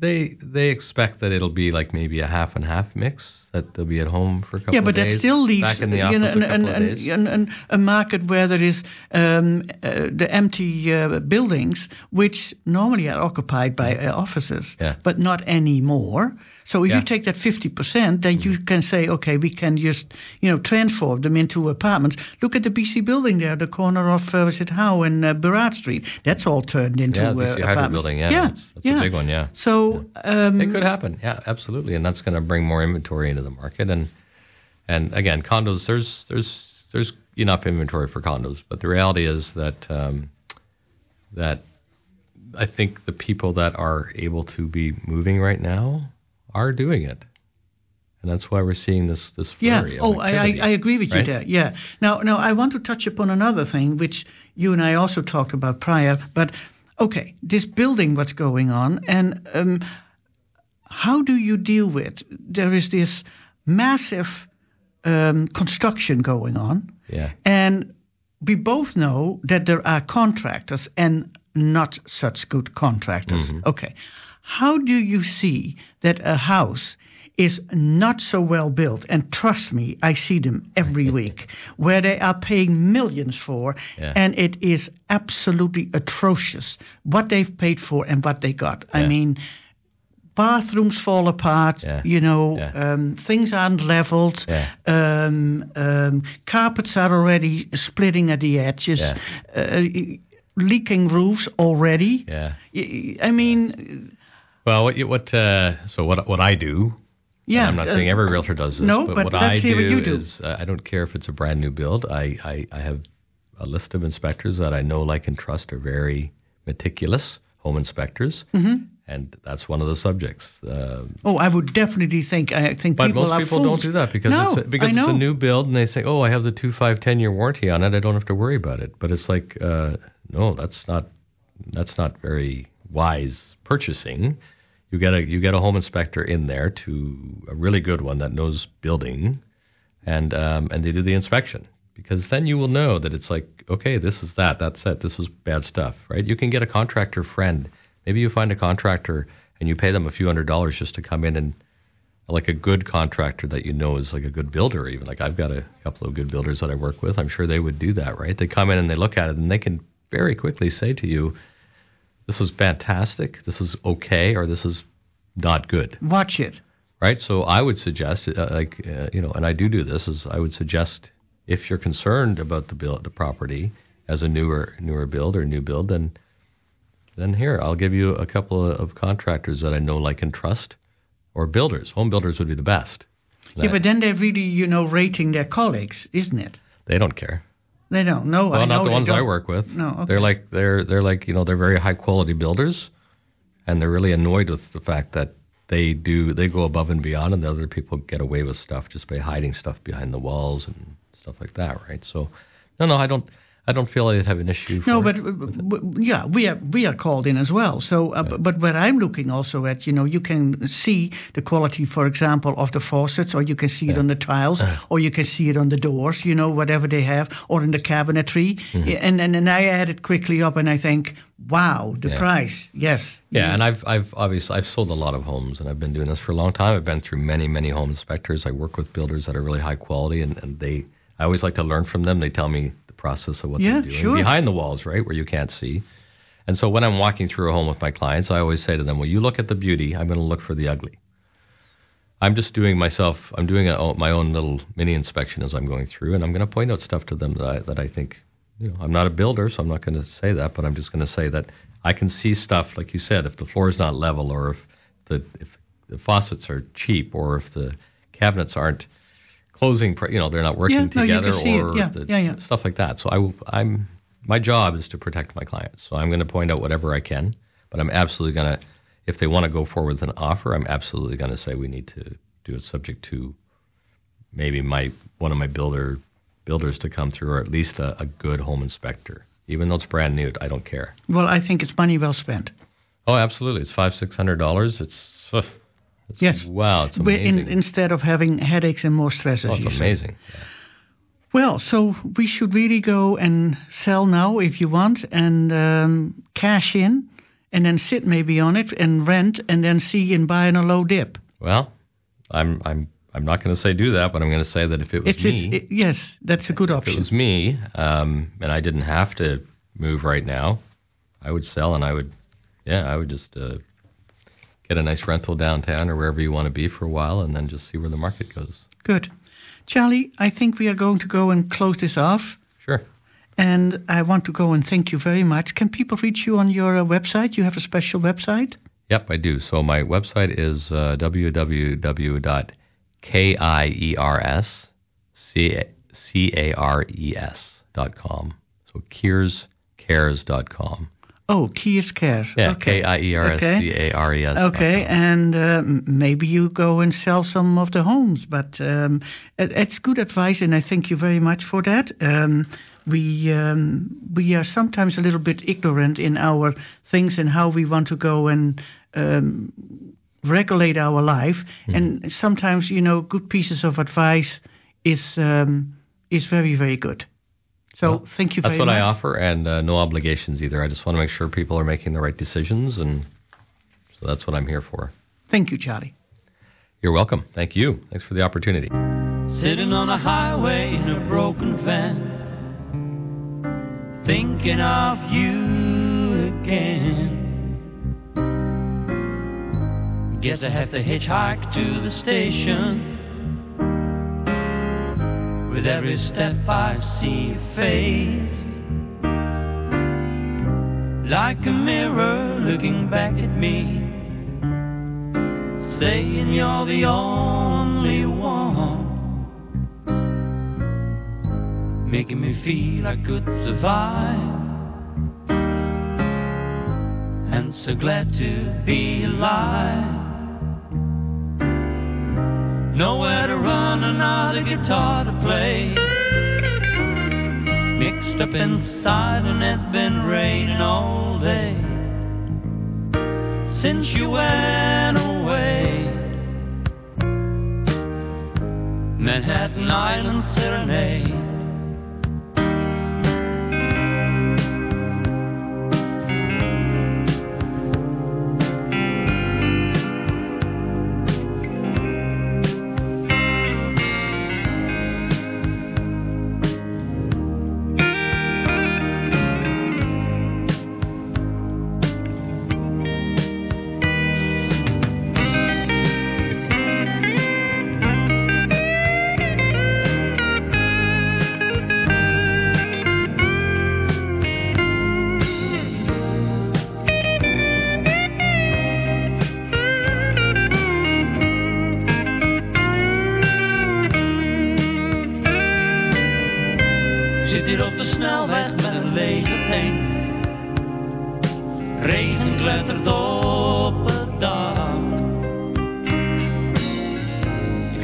they they expect that it'll be like maybe a half and half mix that they'll be at home for a couple Yeah, of but days, that still leaves back in the office know, a couple an, of days. an, an, a market where there is um, uh, the empty uh, buildings, which normally are occupied by uh, offices, Yeah. but not anymore. So if Yeah. you take that 50%, then you can say, okay, we can just, you know, transform them into apartments. Look at the BC building there, the corner of, uh, was it Howe and uh, Burrard Street. That's all turned into yeah, uh, the BC Hydro apartments. building, yeah, yeah, that's, that's yeah. a big one, yeah. So, um, It could happen, yeah, absolutely, and that's going to bring more inventory into the market. And and again, condos, there's there's there's enough inventory for condos, but the reality is that um, that I think the people that are able to be moving right now are doing it, and that's why we're seeing this this Yeah. flurry. of Oh, I, I, I agree with right? you there. Yeah. Now, now I want to touch upon another thing which you and I also talked about prior. But okay, this building, what's going on, and um, how do you deal with? There is this massive um, construction going on, Yeah, and we both know that there are contractors and not such good contractors. Okay. How do you see that a house is not so well built? And trust me, I see them every week where they are paying millions for, Yeah. and it is absolutely atrocious what they've paid for and what they got. I mean, bathrooms fall apart. Yeah. You know, Yeah. um, things aren't leveled. Yeah. Um, um, carpets are already splitting at the edges. Yeah. Uh, leaking roofs already. yeah. I mean, Well, what you- what uh, so what what I do yeah. I'm not uh, saying every realtor does this, no, but, but what let's I do, what you do. is uh, I don't care if it's a brand new build. I, I, I have a list of inspectors that I know, like, and trust are very meticulous home inspectors, Mm-hmm. and that's one of the subjects. Uh, Oh, I would definitely think. I think but people most people don't do that because no, it's a, because it's a new build, and they say, "Oh, I have the two, five, ten year warranty on it. I don't have to worry about it." But it's like, uh, no, that's not that's not very wise purchasing. You get a you get a home inspector in there to a really good one that knows building, and um, and they do the inspection because then you will know that it's like okay, this is that, that's it, this is bad stuff, right? You can get a contractor friend. Maybe you find a contractor and you pay them a few hundred dollars just to come in and like a good contractor that you know is like a good builder even like I've got a couple of good builders that I work with I'm sure they would do that right they come in and they look at it and they can very quickly say to you this is fantastic this is okay or this is not good Watch it. right so I would suggest uh, like uh, you know and I do do this is I would suggest if you're concerned about the build the property as a newer newer build or new build then then here I'll give you a couple of, of contractors that I know, like, and trust, or builders. Home builders would be the best. Yeah, but then they're really, you know, rating their colleagues, isn't it? They don't care. They don't. No, well, I not know the ones I don't. work with. No, okay. They're like they're they're like you know they're very high quality builders, and they're really annoyed with the fact that they do they go above and beyond, and the other people get away with stuff just by hiding stuff behind the walls and stuff like that, right? So, no, no, I don't. I don't feel I'd have an issue. No, for but it. uh, yeah, we are we are called in as well. So, uh, b- but what I'm looking also at, you know, you can see the quality, for example, of the faucets, or you can see it on the tiles, or you can see it on the doors, you know, whatever they have, or in the cabinetry. Mm-hmm. And, and and I add it quickly up, and I think, wow, the Yeah. price, yes, Yeah, and I've I've obviously I've sold a lot of homes, and I've been doing this for a long time. I've been through many many home inspectors. I work with builders that are really high quality, and, and they I always like to learn from them. They tell me process of what Yeah, they're doing sure. behind the walls, right, where you can't see. And so when I'm walking through a home with my clients, I always say to them, "Well, you look at the beauty. I'm going to look for the ugly." I'm just doing myself. I'm doing a, my own little mini inspection as I'm going through, and I'm going to point out stuff to them that I, that I think. You know, I'm not a builder, so I'm not going to say that, but I'm just going to say that I can see stuff, like you said, if the floor is not level, or if the if the faucets are cheap, or if the cabinets aren't closing, you know, they're not working Yeah, together, it. or Yeah, the, yeah, stuff like that. So I, I'm my job is to protect my clients. So I'm going to point out whatever I can, but I'm absolutely going to, if they want to go forward with an offer, I'm absolutely going to say we need to do it subject to maybe my one of my builder builders to come through, or at least a, a good home inspector. Even though it's brand new, I don't care. Well, I think it's money well spent. Oh, absolutely, it's five six hundred dollars. It's, it's Yes. wow, it's amazing. In, instead of having headaches and more stress, oh, it's you say. amazing. Well, so we should really go and sell now if you want and um, cash in and then sit maybe on it and rent and then see and buy in a low dip. Well, I'm I'm I'm not going to say do that, but I'm going to say that if it was It's, me, it's, it, yes, that's a good option. if it was me, um, and I didn't have to move right now, I would sell and I would, yeah, I would just uh, get a nice rental downtown or wherever you want to be for a while, and then just see where the market goes. Good. Charlie, I think we are going to go and close this off. Sure. And I want to go and thank you very much. Can people reach you on your uh, website? You have a special website? Yep, I do. So my website is uh, www.kierscares.com. So kierscares.com. Oh, Kiers Cares. Yeah, okay. K I E R S C A R E S. Okay, and uh, maybe you go and sell some of the homes, but um, it, it's good advice, and I thank you very much for that. Um, we um, we are sometimes a little bit ignorant in our things and how we want to go and um, regulate our life, Hmm. and sometimes you know good pieces of advice is um, is very very good. So Well, thank you That's very what much. I offer, and uh, no obligations either. I just want to make sure people are making the right decisions, and so that's what I'm here for. Thank you, Charlie. You're welcome. Thank you. Thanks for the opportunity. Sitting on a highway in a broken van, thinking of you again. Guess I have to hitchhike to the station. With every step I see face, like a mirror looking back at me saying you're the only one, making me feel I could survive. And so glad to be alive. Nowhere to run, another guitar to play. Mixed up inside, and it's been raining all day since you went away. Manhattan Island Serenade.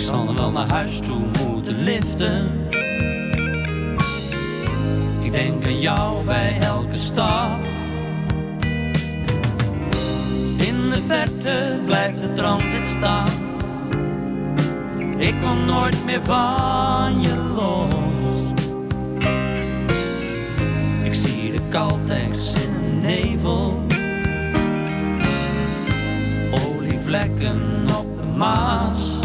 Zal nog wel naar huis toe moeten liften. Ik denk aan jou bij elke stap. In de verte blijft de transit staan. Ik kom nooit meer van je los. Ik zie de Caltex in de nevel. Olievlekken op de Maas.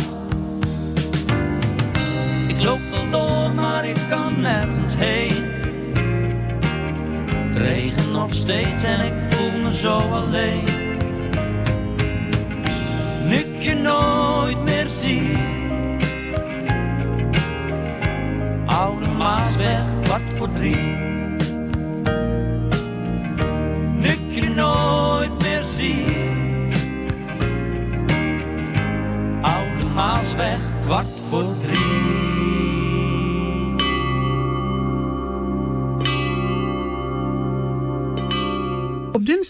Ik loop wel door, maar ik kan nergens heen. Het regent nog steeds en ik voel me zo alleen. Nu ik je nooit meer zie. Oude Maasweg, kwart voor drie.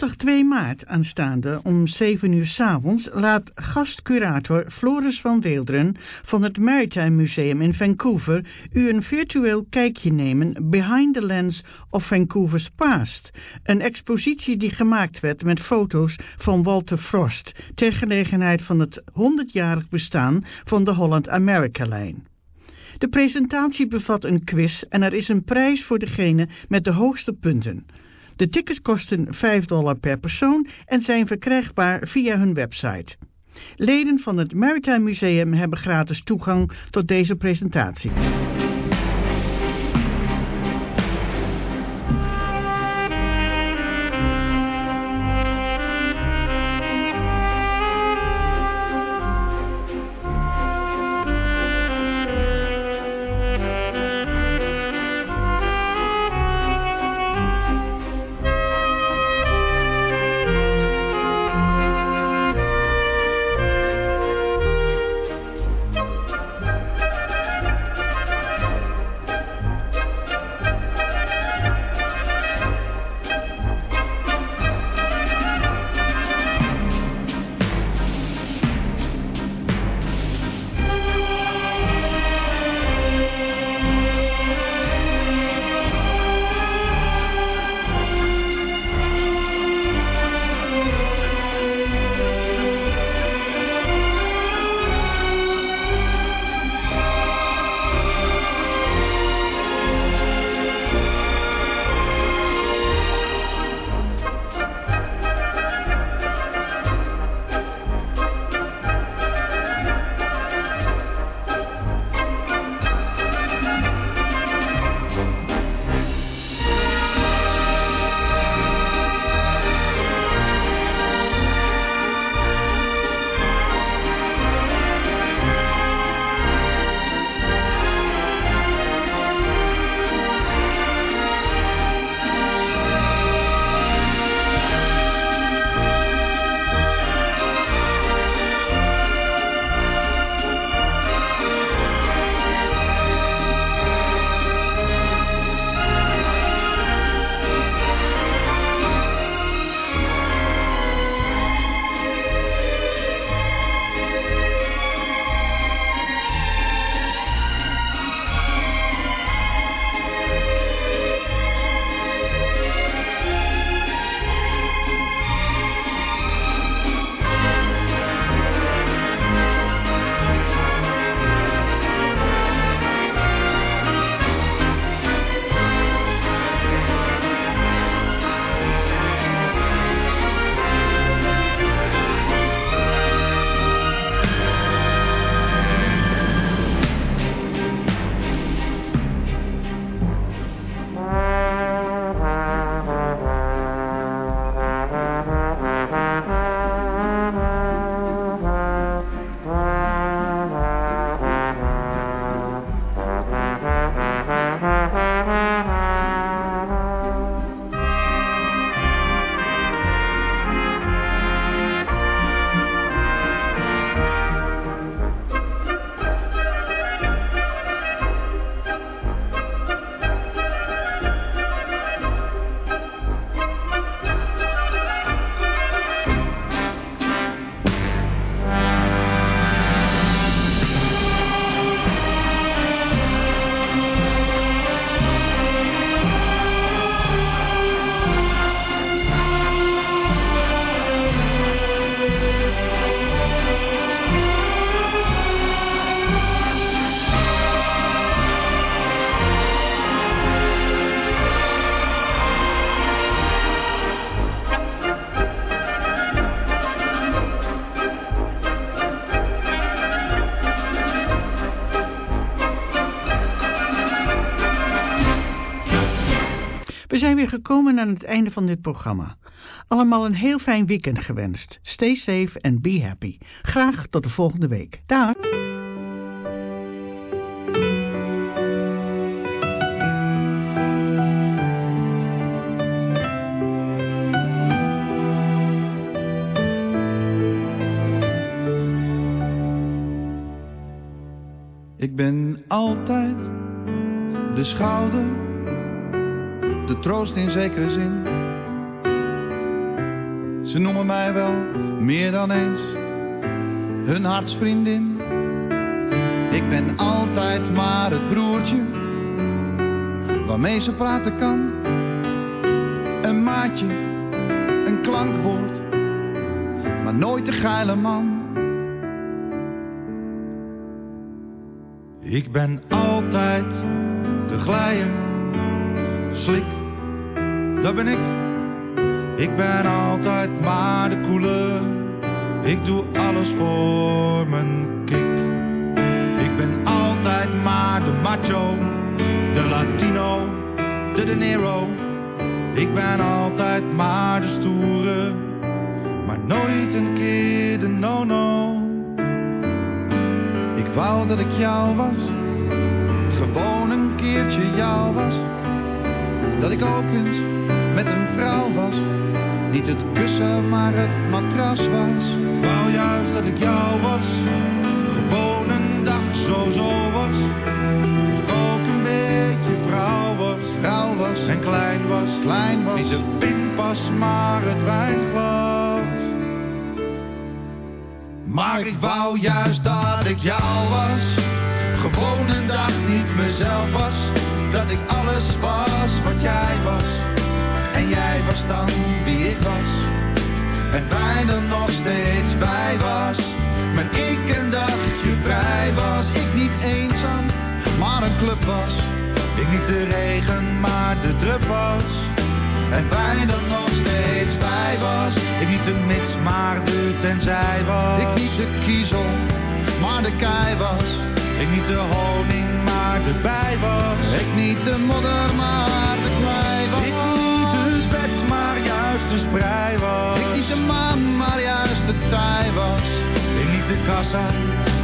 Op dinsdag 2 maart aanstaande om 7 uur 's avonds laat gastcurator Floris van Weelderen van het Maritime Museum in Vancouver u een virtueel kijkje nemen behind the lens of Vancouver's past. Een expositie die gemaakt werd met foto's van Walter Frost ter gelegenheid van het 100-jarig bestaan van de Holland-America-lijn. De presentatie bevat een quiz en er is een prijs voor degene met de hoogste punten. De tickets kosten 5 dollar per persoon en zijn verkrijgbaar via hun website. Leden van het Maritime Museum hebben gratis toegang tot deze presentatie. Gekomen aan het einde van dit programma. Allemaal een heel fijn weekend gewenst. Stay safe and be happy. Graag tot de volgende week. Dag! Ik ben altijd de schouder, de troost in zekere zin. Ze noemen mij wel meer dan eens hun hartsvriendin. Ik ben altijd maar het broertje waarmee ze praten kan. Een maatje, een klankwoord, maar nooit de geile man. Ik ben altijd de glijer, slik, dat ben ik. Ik ben altijd maar de koele, ik doe alles voor mijn kick. Ik ben altijd maar de macho, de latino, de de. Ik ben altijd maar de stoere, maar nooit een keer de no-no. Ik wou dat ik jou was, gewoon een keertje jou was. Dat ik ook eens met een vrouw was, niet het kussen maar het matras was. Wou juist dat ik jou was, gewoon een dag zo zo was. Dat ik ook een beetje vrouw was, vrouw was en klein was, klein was. Niet de pinpas maar het wijnglas. Maar ik wou juist dat ik jou was. Gewoon een dag niet mezelf was. Dat ik alles was wat jij was. En jij was dan wie ik was. En wij er nog steeds bij was. Maar ik een dagje vrij was. Ik niet eenzaam, maar een club was. Ik niet de regen, maar de drup was. En wij er nog steeds bij was. Ik niet de mits, maar de tenzij was. Ik niet de kiezel, maar de kei was. Ik niet de honing, maar de bij was. Ik niet de modder, maar de klei was. Ik niet het bed, maar juist de sprei was. Ik niet de maan, maar juist de tij was. Ik niet de kassa,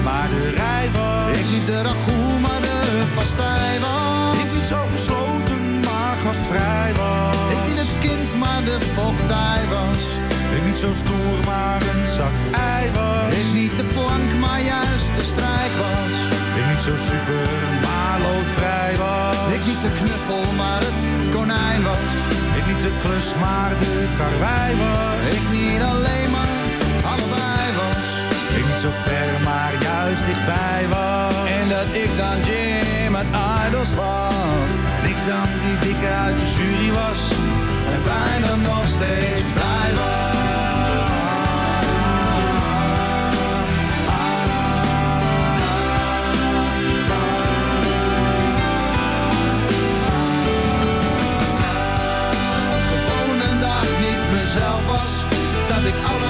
maar de rij was. Ik niet de ragout, maar de pastij was. Ik niet zo gesloten, maar gastvrij was. Ik niet het kind, maar de vochtij was. Ik niet zo stoer, maar een zak ei was. Ik niet de plank, maar juist de strijk was. Ik niet zo super, maar loodvrij was. Ik niet de knuffel, maar het konijn was. Ik niet de klus, maar de karwei was. Ik niet alleen, maar allebei was. Ik niet zo ver, maar juist dichtbij was. En dat ik dan Jim uit Idols was. En ik dan die dikke uit de jury was. En bijna nog steeds Gewoon